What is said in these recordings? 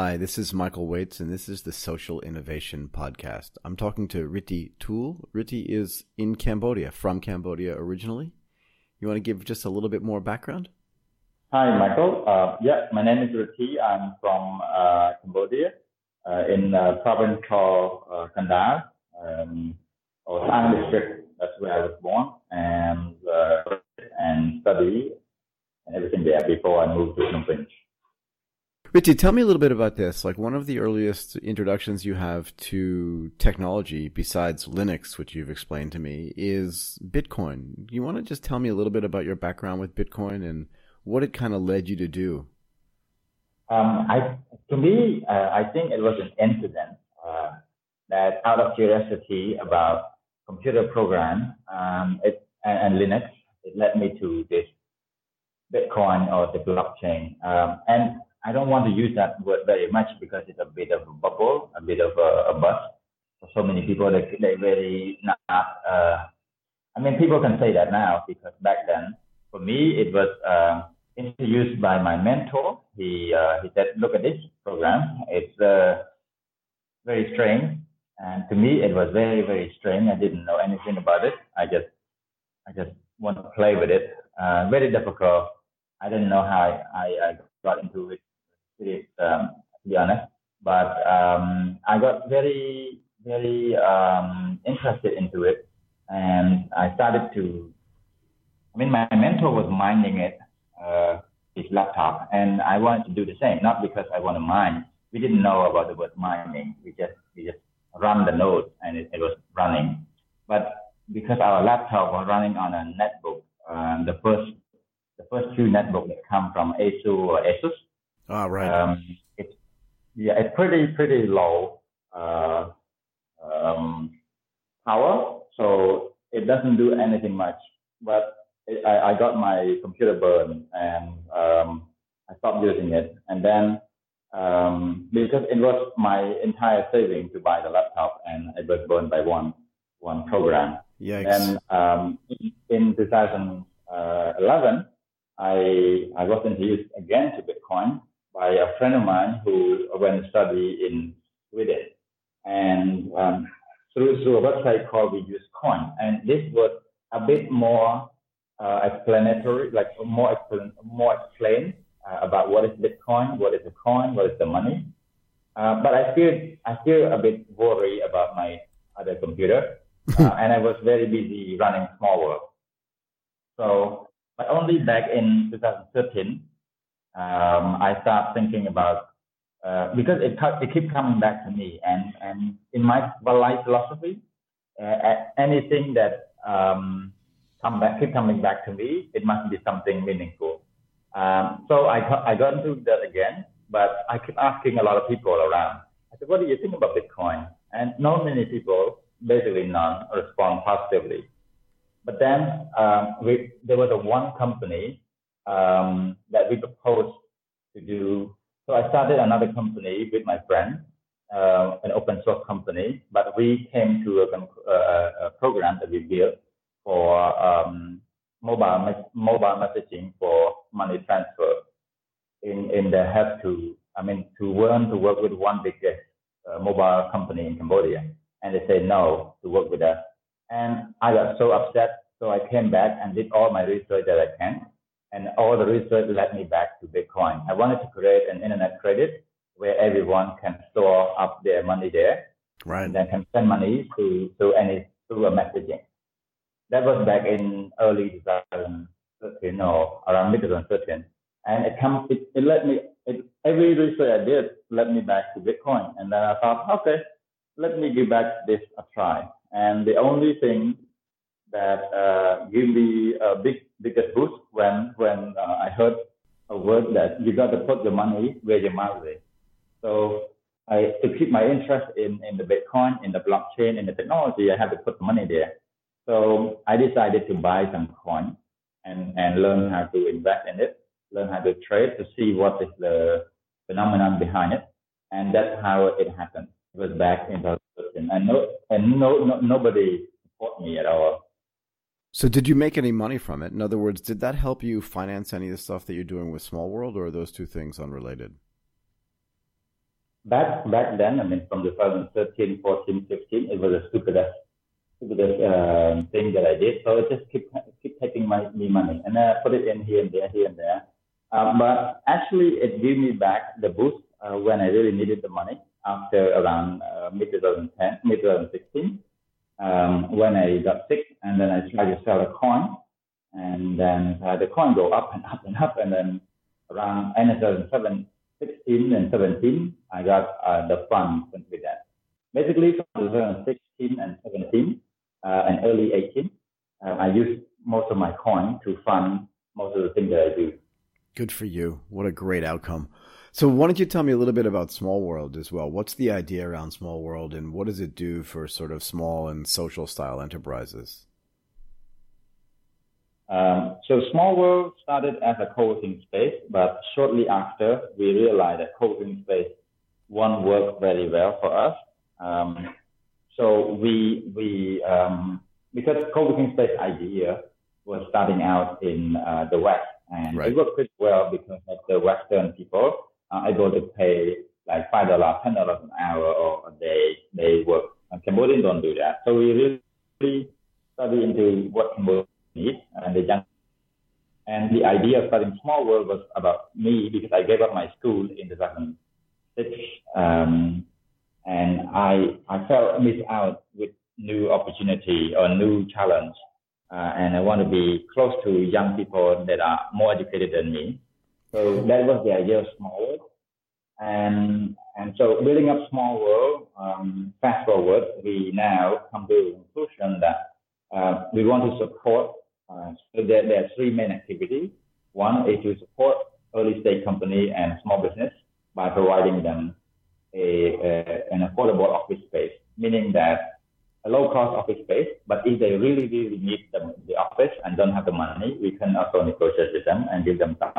Hi, this is Michael Waits, and this is the Social Innovation Podcast. I'm talking to Riti Tool. Riti is in Cambodia, from Cambodia originally. You want to give just a little bit more background? Hi, Michael. Uh, yeah, my name is Riti. I'm from uh, Cambodia, uh, in a province called uh, Kandal, um, or Sang district. That's where I was born, and uh, and study and everything there before I moved to Phnom Penh. Riti, tell me a little bit about this. Like one of the earliest introductions you have to technology, besides Linux, which you've explained to me, is Bitcoin. You want to just tell me a little bit about your background with Bitcoin and what it kind of led you to do? Um, I, to me, uh, I think it was an incident uh, that, out of curiosity about computer program um, it, and, and, Linux, it led me to this Bitcoin or the blockchain. Um, and I don't want to use that word very much because it's a bit of a bubble, a bit of a, a buzz for so many people. They they really not. Uh, I mean, people can say that now because back then, for me, it was uh, introduced by my mentor. He uh, he said, "Look at this program. It's uh, very strange." And to me, it was very very strange. I didn't know anything about it. I just I just want to play with it. Uh, very difficult. I didn't know how I, I, I got into it it, um, to be honest. But um, I got very, very um, interested into it, and I started to. I mean, my mentor was mining it, uh, his laptop, and I wanted to do the same. Not because I want to mine. We didn't know about the word mining. We just we just run the node, and it, it was running. But because our laptop was running on a netbook, um, the first the first few netbooks that come from ASUS or ASUS, Ah, right. Um, it's yeah, it's pretty pretty low uh, um, power, so it doesn't do anything much. But it, I, I got my computer burned, and um, I stopped using it. And then um, because it was my entire saving to buy the laptop, and it was burned by one one program. Yikes. Then um, in 2011, I I was introduced again to Bitcoin, by a friend of mine who went to study in Sweden. And um, through, through a website called We Use Coin. And this was a bit more uh, explanatory, like more, expl- more explained uh, about what is Bitcoin, what is the coin, what is the money. Uh, but I feel I feel a bit worried about my other computer, uh, and I was very busy running small world. So, but only back in 2013, um, I start thinking about uh, because it it keeps coming back to me, and and in my life philosophy, uh, anything that um, come back keep coming back to me, it must be something meaningful. Um, so I I got into that again, but I keep asking a lot of people around. I said, "What do you think about Bitcoin?" And not many people, basically none, respond positively. But then um, we, there was a one company um, that we proposed to do. So I started another company with my friend, uh, an open source company, but we came to a, a, a program that we built for um, mobile mobile messaging for money transfer. In in the have to I mean to learn to work with one biggest uh, mobile company in Cambodia, and they said no to work with us, and I got so upset. So I came back and did all my research that I can, and all the research led me back to Bitcoin. I wanted to create an internet credit where everyone can store up their money there, right? And then can send money to to any through a messaging. That was back in early 2013 or around mid 2013, and it comes. It, it led me. It, every research I did led me back to Bitcoin, and then I thought, okay, let me give back this a try. And the only thing that uh, gave me a big biggest boost when when uh, I heard a word that you got to put your money where your mouth is. So I to keep my interest in in the Bitcoin, in the blockchain, in the technology, I have to put money there. So I decided to buy some coin and and learn how to invest in it, learn how to trade to see what is the phenomenon behind it, and that's how it happened. It was back in 2013, and no and no, no nobody support me at all so, did you make any money from it? In other words, did that help you finance any of the stuff that you're doing with Small World, or are those two things unrelated? back back then, I mean, from 2013, 14, 15, it was a stupidest, stupidest uh, thing that I did. So it just keep keep taking my me money and I put it in here and there, here and there. Um, but actually, it gave me back the boost uh, when I really needed the money after around uh, mid 2010, mid 2016, um, when I got sick, and then I tried to sell a coin, and then uh, the coin go up and up and up, and then around end of 2016 and 17, I got uh, the fund with that. Basically, from 2016 and 17 uh, and early 18, uh, I used most of my coin to fund most of the things that I do. Good for you. What a great outcome. So why don't you tell me a little bit about Small World as well? What's the idea around Small World and what does it do for sort of small and social style enterprises? Um, so Small World started as a co-working space, but shortly after we realized that co-working space won't work very well for us. Um, so we we um, because co-working space idea was starting out in uh, the West and right. it worked pretty well because of the Western people are able to pay like five dollars, ten dollars an hour or a day they work. And Cambodians don't do that. So we really study into what Cambodians need and the young. And the idea of starting Small World was about me because I gave up my school in 2006. Um, and I, I felt missed out with new opportunity or new challenge. Uh, and I want to be close to young people that are more educated than me. So that was the idea of Small World. And, and so building up Small World, um, fast forward, we now come to the conclusion that uh, we want to support, uh, so there, there are three main activities. One is to support early stage company and small business by providing them a, an affordable office space, meaning that a low cost office space, but if they really, really need the, the office and don't have the money, we can also negotiate with them and give them some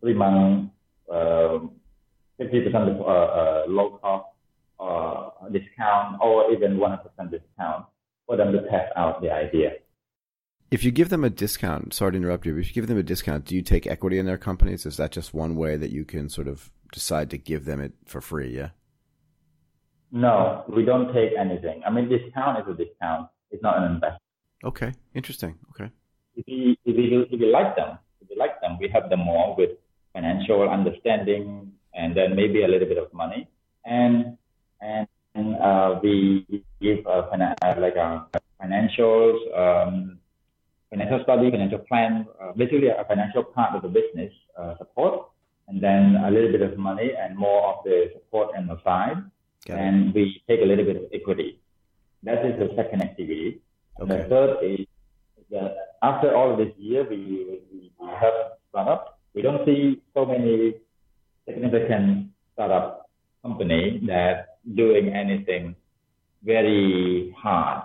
three month, um, 50% uh, uh, low cost uh, discount or even 100% discount for them to test out the idea. If you give them a discount, sorry to interrupt you, if you give them a discount, do you take equity in their companies? Is that just one way that you can sort of decide to give them it for free? Yeah. No, we don't take anything. I mean, discount is a discount. It's not an investment. Okay, interesting. Okay. If you, if you, if you like them, if you like them, we have them more with financial understanding, and then maybe a little bit of money. And and, and uh, we give uh, like a uh, financials, um, financial study, financial plan, uh, basically a financial part of the business uh, support, and then a little bit of money and more of the support on the side. Got and we take a little bit of equity. That is the second activity. Okay. The third is that after all of this year, we, we, we have startup we don't see so many significant startup company that doing anything very hard.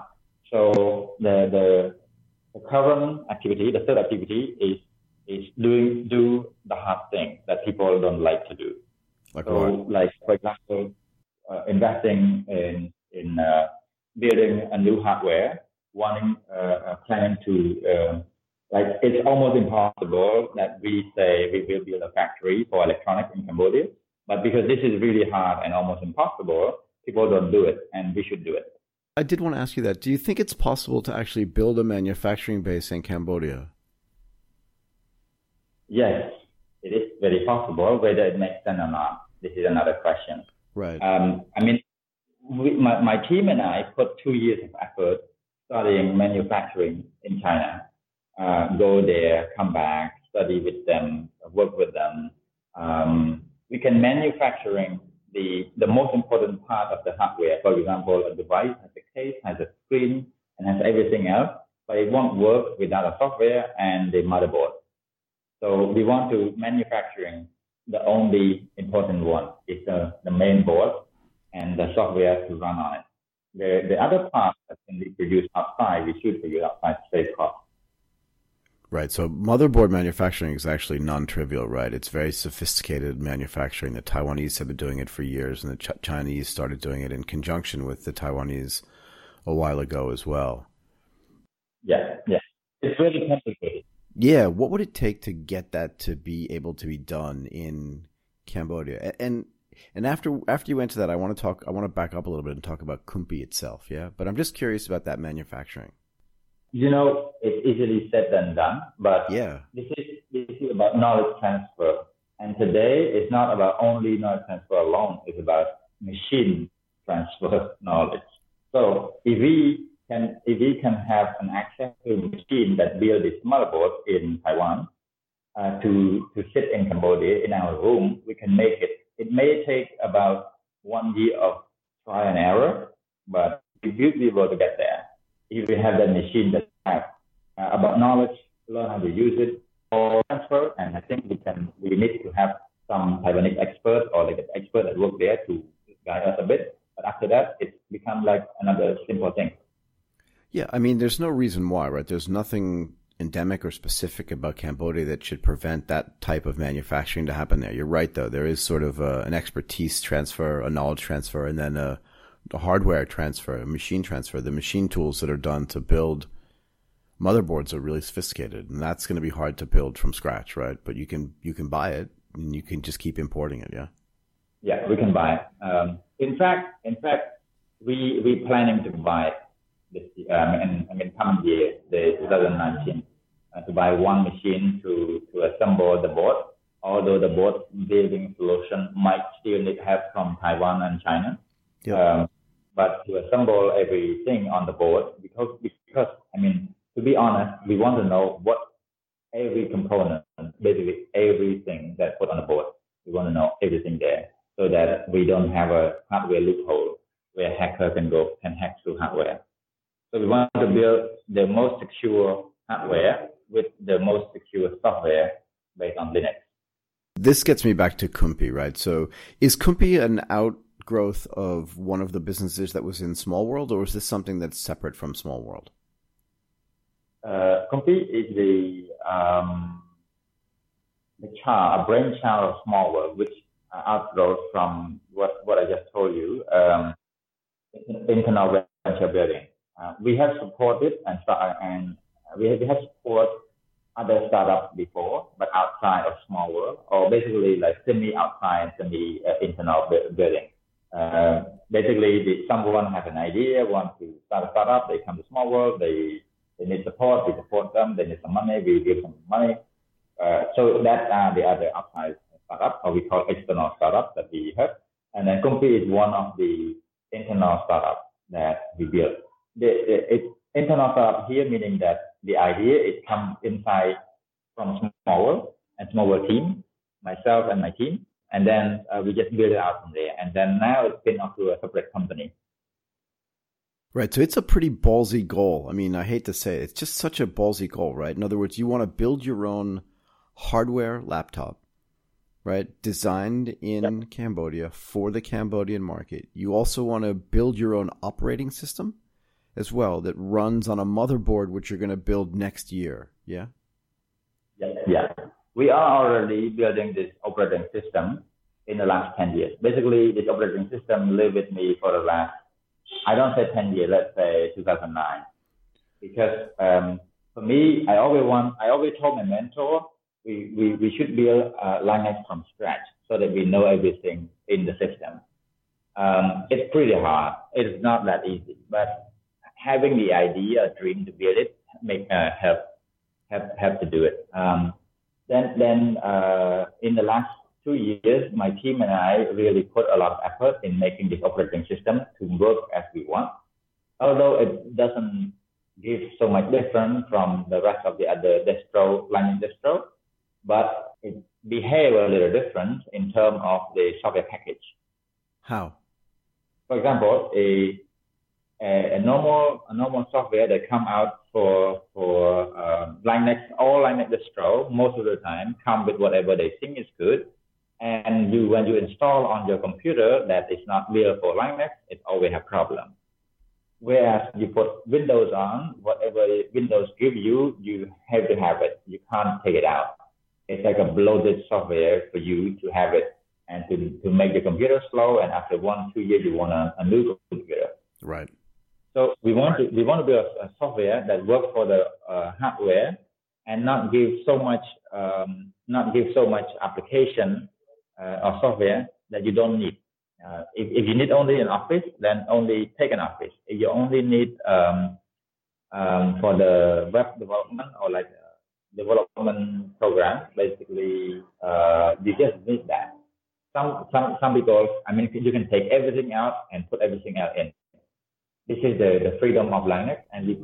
So the, the, the current activity, the third activity is is doing do the hard thing that people don't like to do. Like so, what? like for example, uh, investing in in uh, building a new hardware, wanting uh, plan to uh, like it's almost impossible that we say we will build a factory for electronics in Cambodia. But because this is really hard and almost impossible, people don't do it, and we should do it. I did want to ask you that. Do you think it's possible to actually build a manufacturing base in Cambodia? Yes, it is very possible. Whether it makes sense or not, this is another question. Right. Um, I mean, we, my, my team and I put two years of effort studying manufacturing in China uh, go there, come back, study with them, work with them. Um, we can manufacturing the, the most important part of the hardware. For example, a device has a case, has a screen, and has everything else, but it won't work without a software and the motherboard. So we want to manufacturing the only important one is the, the main board and the software to run on it. The, the other parts that can be produced outside, we should produce outside to save cost. Right. So motherboard manufacturing is actually non-trivial, right? It's very sophisticated manufacturing. The Taiwanese have been doing it for years, and the Ch- Chinese started doing it in conjunction with the Taiwanese a while ago as well. Yeah, yeah. It's really complicated. Yeah. What would it take to get that to be able to be done in Cambodia? And And after after you went to that, I want to talk. I want to back up a little bit and talk about Kumpi itself. Yeah, but I'm just curious about that manufacturing. You know, it's easily said than done, but yeah, this is this is about knowledge transfer. And today, it's not about only knowledge transfer alone. It's about machine transfer knowledge. So if we can if we can have an access to a machine that build this motherboard in Taiwan uh, to to sit in Cambodia in our room, we can make it. It may take about one year of trial and error, but we will be able to get there if we have that machine that have uh, about knowledge, learn how to use it, or transfer. And I think we can we need to have some Taiwanese expert or like an expert that work there to guide us a bit. But after that, it's become like another simple thing. Yeah, I mean, there's no reason why, right? There's nothing endemic or specific about Cambodia that should prevent that type of manufacturing to happen there. You're right, though. There is sort of a, an expertise transfer, a knowledge transfer, and then a hardware transfer, machine transfer. The machine tools that are done to build motherboards are really sophisticated, and that's going to be hard to build from scratch, right? But you can you can buy it, and you can just keep importing it. Yeah. Yeah, we can buy it. Um, in fact, in fact, we we planning to buy this um, in, I mean coming year, the 2019, uh, to buy one machine to to assemble the board. Although the board building solution might still need help from Taiwan and China. Yeah. Um, but to assemble everything on the board because because I mean to be honest, we want to know what every component, basically everything that put on the board. We want to know everything there so that we don't have a hardware loophole where hacker can go and hack through hardware. So we want to build the most secure hardware with the most secure software based on Linux. This gets me back to Kumpi, right? So is Kumpi an outgrowth of one of the businesses that was in Small World, or is this something that's separate from Small World? Uh, is the um, the child, a brainchild of Small World, which outgrows from what, what I just told you, um, internal venture building. Uh, we have supported and and we have, we have other startups before, but outside of small world, or basically like semi outside, semi uh, internal building. Uh, basically, the, someone has an idea, want to start a startup, they come to small world, they they need support, we support them, they need some money, we give them money. Uh, so that are the other outside startup, or we call external startup that we have. And then Kumpi is one of the internal startup that we built the, the it's internal startup here, meaning that the idea it comes inside from Small World and Small World team, myself and my team, and then uh, we just build it out from there. And then now it's been off to a separate company. Right. So it's a pretty ballsy goal. I mean, I hate to say it, it's just such a ballsy goal, right? In other words, you want to build your own hardware laptop, right? Designed in yep. Cambodia for the Cambodian market. You also want to build your own operating system as well that runs on a motherboard which you're going to build next year. Yeah. Yeah. Yeah. We are already building this operating system in the last 10 years. Basically, this operating system lived with me for the last, I don't say 10 years, let's say 2009. Because um, for me, I always want, I always told my mentor, we, we, we should build uh, Linux from scratch so that we know everything in the system. Um, it's pretty hard. It's not that easy, but having the idea, a dream to build it, make uh, help help help to do it. Um, then then uh, in the last two years, my team and I really put a lot of effort in making this operating system to work as we want. Although it doesn't give so much difference from the rest of the other distro, Linux distro, but it behave a little different in terms of the software package. How? For example, a a, a normal a normal software that come out for for um, Linux all Linux distro most of the time come with whatever they think is good, and you when you install on your computer that is not built for Linux, it always have problem. Whereas you put Windows on, whatever Windows give you, you have to have it. You can't take it out. It's like a bloated software for you to have it and to, to make the computer slow. And after one, two years, you want a, a new computer. Right. So we want to we want to build a, a software that works for the uh, hardware and not give so much um, not give so much application uh, or software that you don't need. Uh, if, if you need only an office, then only take an office. If you only need um, um, for the web development or like development program, basically uh, you just need that. Some some some people, I mean, you can take everything out and put everything else in. This is the, the freedom of Linux, and we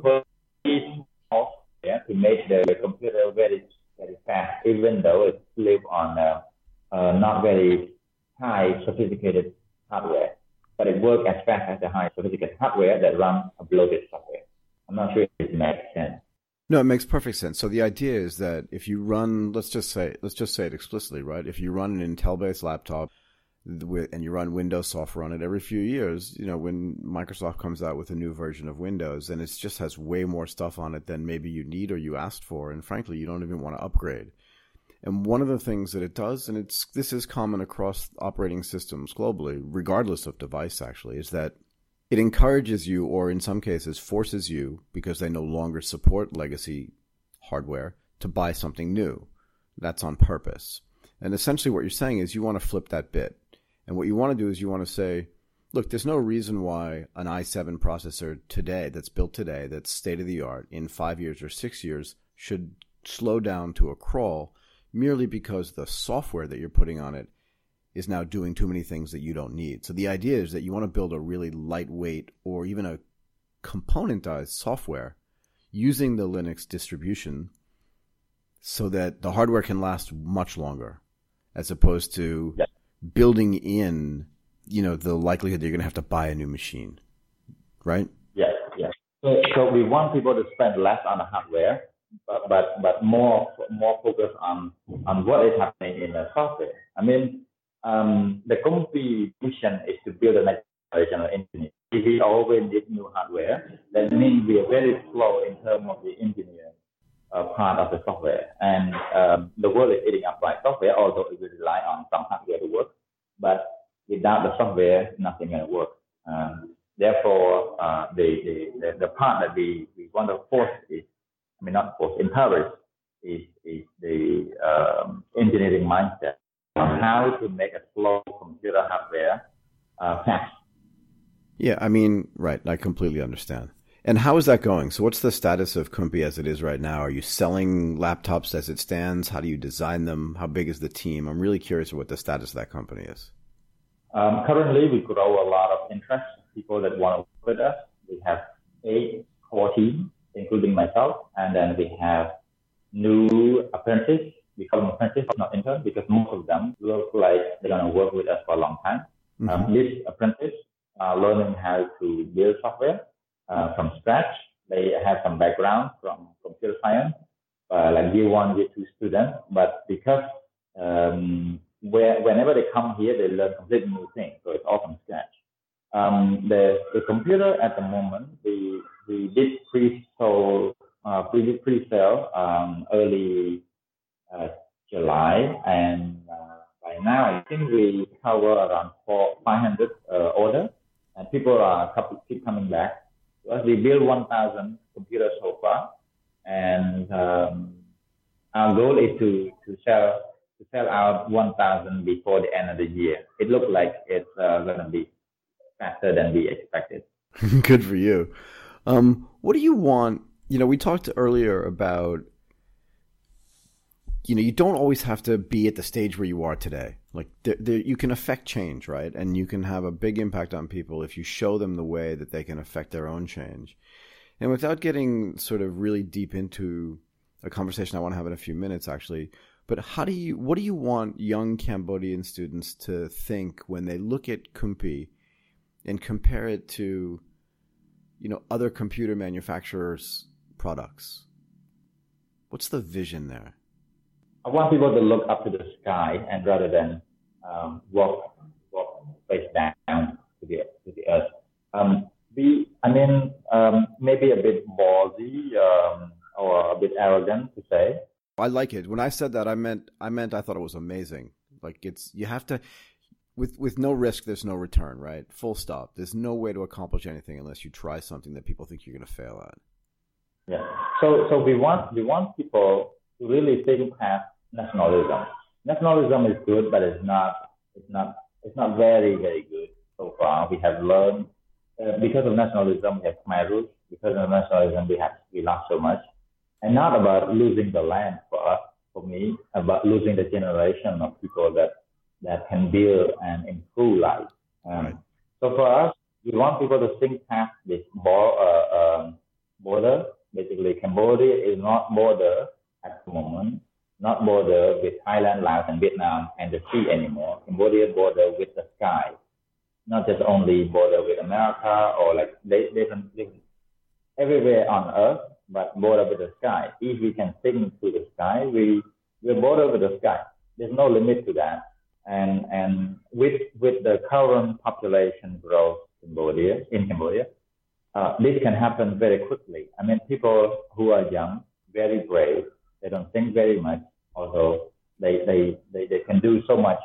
make the computer very very fast, even though it live on uh, not very high sophisticated hardware, but it works as fast as the high sophisticated hardware that runs uploaded software. I'm not sure if it makes sense. No, it makes perfect sense. So the idea is that if you run, let's just say, let's just say it explicitly, right? If you run an Intel-based laptop and you run Windows software on it every few years, you know, when Microsoft comes out with a new version of Windows, and it just has way more stuff on it than maybe you need or you asked for, and frankly, you don't even want to upgrade. And one of the things that it does, and it's this is common across operating systems globally, regardless of device, actually, is that it encourages you, or in some cases forces you, because they no longer support legacy hardware, to buy something new. That's on purpose. And essentially, what you're saying is you want to flip that bit. And what you want to do is you want to say, look, there's no reason why an i7 processor today, that's built today, that's state of the art, in five years or six years, should slow down to a crawl merely because the software that you're putting on it is now doing too many things that you don't need. So the idea is that you want to build a really lightweight or even a componentized software using the Linux distribution so that the hardware can last much longer as opposed to yeah. Building in, you know, the likelihood that you're going to have to buy a new machine. Right? Yes, yes. So, so we want people to spend less on the hardware but but, but more more focus on on what is happening in the software. I mean, um, the company mission is to build a next generation of engineering. If we always need new hardware, that means we are very slow in terms of the engineering uh, part of the software. And um, the world is eating up by software, although it will rely on some hardware to work. But without the software, nothing will work. Um, therefore, uh, the, the, the, the part that we, we want to force is, I mean, not force, encourage is, is the um, engineering mindset on how to make a slow computer hardware uh, fast. Yeah, I mean, right. I completely understand. And how is that going? So, what's the status of Kumpi as it is right now? Are you selling laptops as it stands? How do you design them? How big is the team? I'm really curious what the status of that company is. Um, currently, we grow a lot of interest, people that want to work with us. We have eight core team, including myself, and then we have new apprentices we call them apprentices, not intern, because most of them look like they're going to work with us for a long time. Mm-hmm. Um, these apprentices are learning how to build software uh, from scratch. They have some background from computer science, uh, like year one, year two students, but because um, where, whenever they come here, they learn completely new things. So it's all from scratch. Um, the, the computer at the moment, we, we did pre-sale, uh, pre, pre-sale um, early uh, July, and uh, by now I think we cover around four, 500 uh, orders, and people are keep coming back. We built 1,000 computers so far, and um, our goal is to, to sell to sell out 1,000 before the end of the year. It looks like it's uh, going to be faster than we expected. Good for you. Um, what do you want? You know, we talked earlier about you know, you don't always have to be at the stage where you are today. Like, there, there, you can affect change, right? And you can have a big impact on people if you show them the way that they can affect their own change. And without getting sort of really deep into a conversation I want to have in a few minutes, actually, but how do you, what do you want young Cambodian students to think when they look at Kumpi and compare it to, you know, other computer manufacturers' products? What's the vision there? I want people to look up to the sky and rather than um, walk walk face down to the to the earth. Um, be I mean um, maybe a bit ballsy um, or a bit arrogant to say. I like it. When I said that, I meant I meant I thought it was amazing. Like it's you have to with with no risk, there's no return, right? Full stop. There's no way to accomplish anything unless you try something that people think you're going to fail at. Yeah. So so we want we want people really think past nationalism. Nationalism is good, but it's not it's not it's not very, very good so far. We have learned, uh, because of nationalism, we have Khmer Rouge. Because of nationalism, we have we lost so much. And not about losing the land for us, for me, about losing the generation of people that, that can build and improve life. Um, right. So for us, we want people to think past this uh, um, border. Basically, Cambodia is not border at the moment not border with Thailand, Laos, and Vietnam and the sea anymore. Cambodia border with the sky, not just only border with America or like they, they, everywhere on earth, but border with the sky. If we can sing to the sky, we we border with the sky. There's no limit to that. And and with with the current population growth in Cambodia, in Cambodia, uh, this can happen very quickly. I mean, people who are young, very brave, they don't think very much, although they, they, they, they can do so much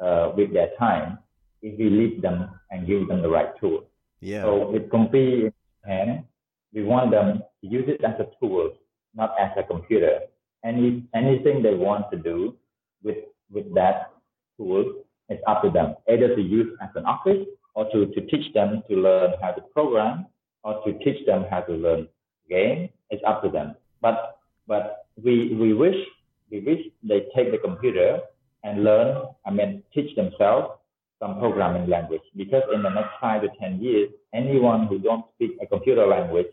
uh, with their time if we lead them and give them the right tool. Yeah. So with Kumpi in hand, we want them to use it as a tool, not as a computer. Any anything they want to do with with that tool, is up to them. Either to use as an office or to, to teach them to learn how to program or to teach them how to learn game. It's up to them. But but we, we wish we wish they take the computer and learn, I mean, teach themselves some programming language. Because in the next five to ten years, anyone who don't speak a computer language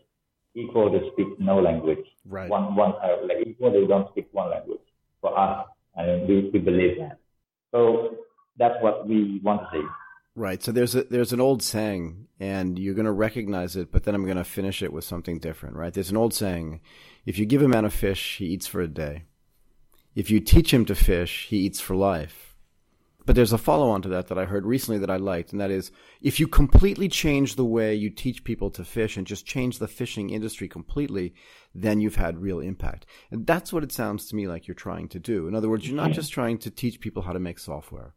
equal to speak no language. Right. One one uh, like equal to don't speak one language. For us, I mean, we, we believe that. So that's what we want to see. Right. So there's a there's an old saying, and you're going to recognize it, but then I'm going to finish it with something different. Right. There's an old saying: if you give a man a fish, he eats for a day. If you teach him to fish, he eats for life. But there's a follow on to that that I heard recently that I liked, and that is if you completely change the way you teach people to fish and just change the fishing industry completely, then you've had real impact. And that's what it sounds to me like you're trying to do. In other words, you're not just trying to teach people how to make software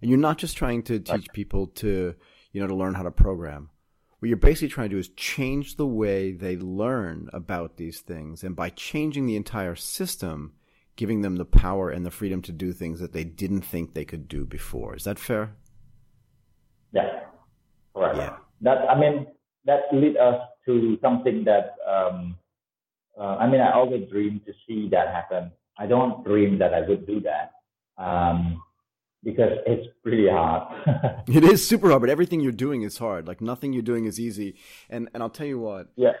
and you're not just trying to teach people to, you know, to learn how to program. What you're basically trying to do is change the way they learn about these things. And by changing the entire system, giving them the power and the freedom to do things that they didn't think they could do before. Is that fair? Yeah. Correct. Yeah. That, I mean, that leads us to something that, um, uh, I mean, I always dream to see that happen. I don't dream that I would do that. Um, because it's pretty hard. it is super hard, but everything you're doing is hard. Like nothing you're doing is easy. And and I'll tell you what. Yeah.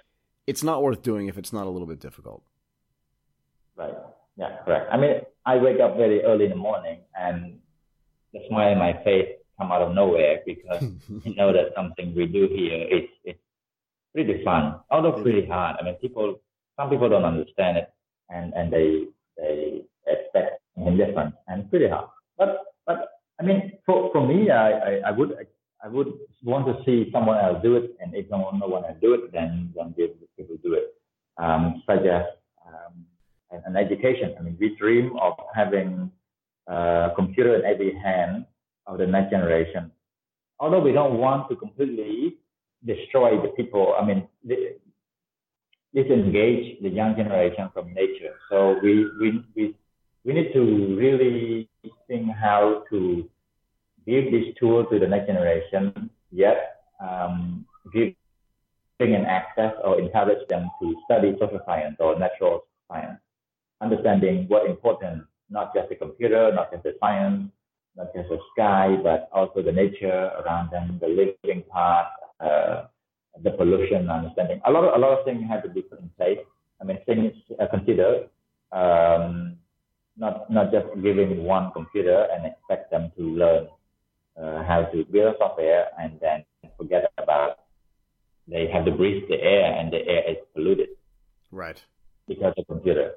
It's not worth doing if it's not a little bit difficult. Right. Yeah, correct. I mean, I wake up very early in the morning and the smile in my face come out of nowhere because you know that something we do here is it's pretty fun, although pretty hard. I mean, people, some people don't understand it and, and they, they expect something different and pretty hard. But but I mean, for, for me, I, I, I would I would want to see someone else do it, and if no one no one else do it, then then people do it. Um, such as um, an education. I mean, we dream of having a computer in every hand of the next generation. Although we don't want to completely destroy the people, I mean, disengage the young generation from nature. So we we we we need to really think how to give this tool to the next generation, yet um, giving an access or encourage them to study social science or natural science, understanding what important, not just the computer, not just the science, not just the sky, but also the nature around them, the living part, uh, the pollution, understanding. A lot of a lot of things have to be put in place. I mean, things uh, considered. Um, not not just giving one computer and expect them to learn uh, how to build software and then forget about they have to breathe the air and the air is polluted. Right. Because of computer.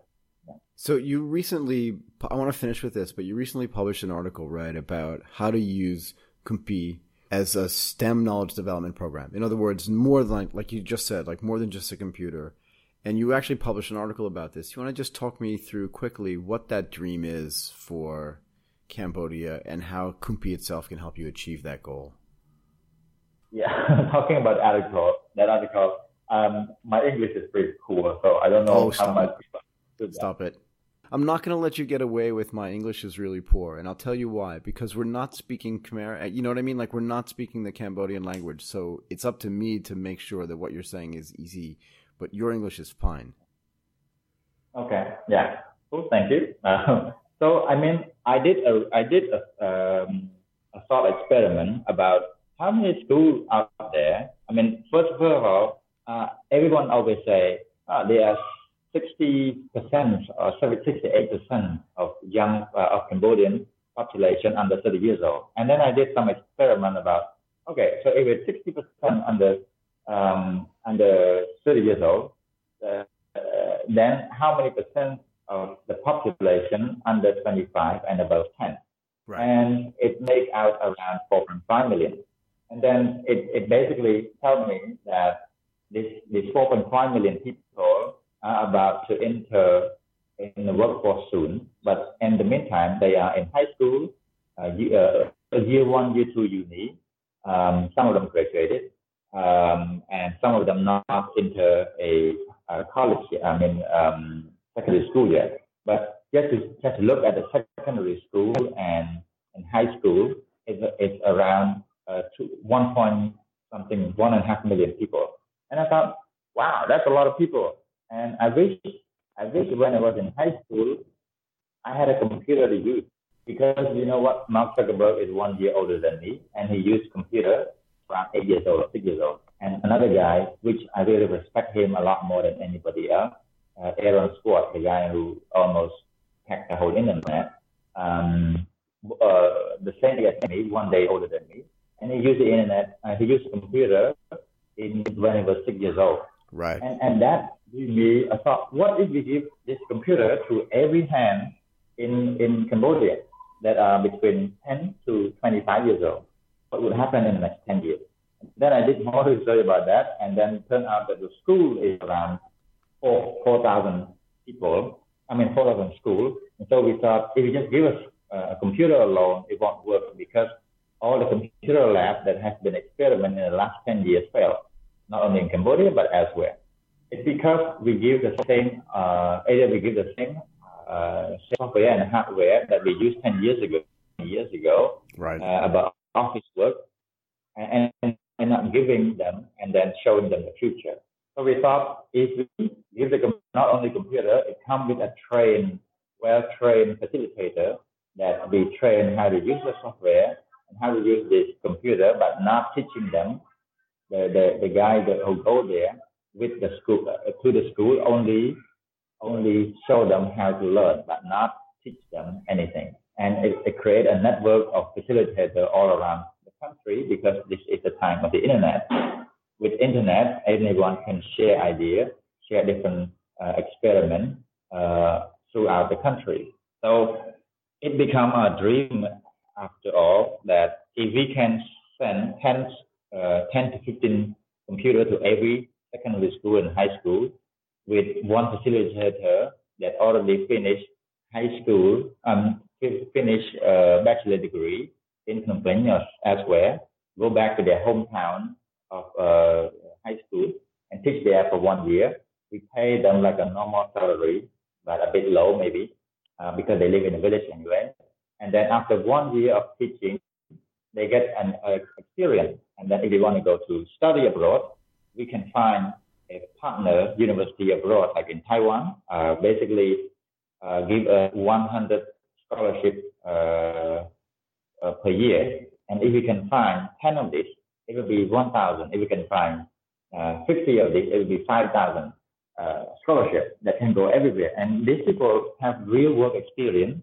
So you recently, I want to finish with this, but you recently published an article, right, about how to use Kumpi as a STEM knowledge development program. In other words, more than like, like you just said, like more than just a computer and you actually published an article about this. You want to just talk me through quickly what that dream is for Cambodia and how Kumpi itself can help you achieve that goal? Yeah, talking about article, that article, um, my English is pretty poor, so I don't know oh, how much. It. Stop it. I'm not going to let you get away with my English is really poor, and I'll tell you why. Because we're not speaking Khmer. Uh, you know what I mean? Like we're not speaking the Cambodian language, so it's up to me to make sure that what you're saying is easy. But your English is fine. Okay. Yeah. Cool. Thank you. Uh, so I mean, I did a I did a, um, a thought experiment about how many schools out there. I mean, first of all, uh, everyone always say oh, there are 60% or 68% of young uh, of Cambodian population under 30 years old. And then I did some experiment about okay, so if it's 60% under um, under 30 years old, uh, uh, then how many percent of the population under 25 and above 10? Right. And it make out around 4.5 million. And then it, it basically tells me that this, this 4.5 million people are about to enter in the workforce soon, but in the meantime, they are in high school, uh, year, uh, year one, year two uni. Um, some of them graduated, um, and some of them not into a, a college, I mean, um, secondary school yet. But just to, just to look at the secondary school and, and high school, it's, it's around uh, two, one point something, one and a half million people. And I thought, wow, that's a lot of people. And I wish, I wish when I was in high school, I had a computer to use because you know what, Mark Zuckerberg is one year older than me, and he used computer around eight years old or six years old. And another guy, which I really respect him a lot more than anybody else, uh, Aaron Swartz, the guy who almost hacked the whole internet, um, uh, the same as me, one day older than me, and he used the internet. Uh, he used a computer in, when he was six years old. Right. And, and that gave me a thought, what if we give this computer to every hand in, in Cambodia that are between 10 to 25 years old? What would happen in the next 10 years? Then I did more research about that, and then it turned out that the school is around 4,000 people. I mean, 4,000 schools. And so we thought if you just give us a computer alone, it won't work because all the computer labs that have been experimented in the last 10 years failed not only in Cambodia but elsewhere. It's because we give the same, uh, either we give the same uh, software and hardware that we used 10 years ago, years ago, right. uh, about office work, and, and, and not giving them and then showing them the future. So we thought if we give the not only computer, it comes with a trained, well-trained facilitator that we train how to use the software and how to use this computer, but not teaching them the, the, the guy that who go there with the school uh, to the school only only show them how to learn but not teach them anything and it, it create a network of facilitators all around the country because this is the time of the internet. With internet anyone can share ideas share different uh, experiments uh, throughout the country. So it become a dream after all that if we can send tens uh, 10 to 15 computers to every secondary school and high school with one facilitator that already finished high school, um, finish a bachelor degree in Phnom Penh or elsewhere, go back to their hometown of uh, high school and teach there for one year. We pay them like a normal salary, but a bit low maybe, uh, because they live in a village anyway. And then after one year of teaching, they get an uh, experience. And then if they want to go to study abroad, we can find a partner university abroad, like in Taiwan, uh, basically uh, give a 100 scholarship uh, uh, per year. And if we can find 10 of these, it will be 1,000. If we can find uh, 50 of these, it will be 5,000 scholarship that can go everywhere. And these people have real work experience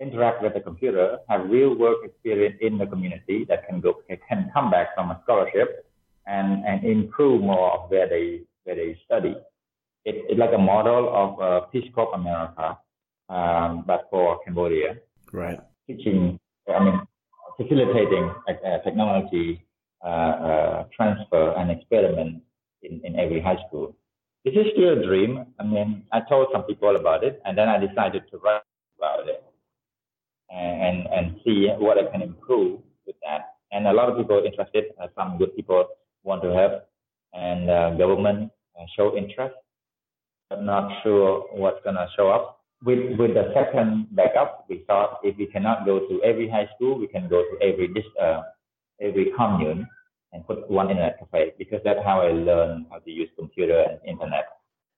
interact with the computer, have real work experience in the community that can go can come back from a scholarship and, and improve more of where they where they study. It, it's like a model of uh, Peace Corps America, um, but for Cambodia. Right. Teaching, I mean, facilitating uh, technology uh, uh, transfer and experiment in, in every high school. This is still a dream. I mean, I told some people about it, and then I decided to write about it and and see what I can improve with that. And a lot of people interested. Uh, some good people want to help, and uh, government uh, show interest. I'm not sure what's gonna show up, with with the second backup, we thought if we cannot go to every high school, we can go to every uh, every commune and put one internet cafe because that's how I learned how to use computer and internet.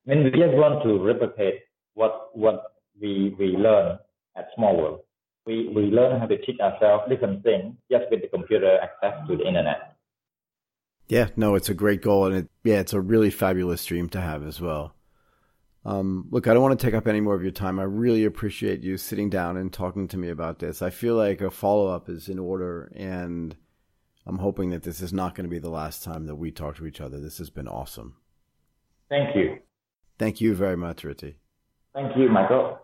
When we just want to replicate what what we we learn at Small World, we we learn how to teach ourselves different things just with the computer access to the internet. Yeah, no, it's a great goal, and it, yeah, it's a really fabulous dream to have as well. Um, look, I don't want to take up any more of your time. I really appreciate you sitting down and talking to me about this. I feel like a follow up is in order, and I'm hoping that this is not going to be the last time that we talk to each other. This has been awesome. Thank you. Thank you very much, Ritti. Thank you, Michael.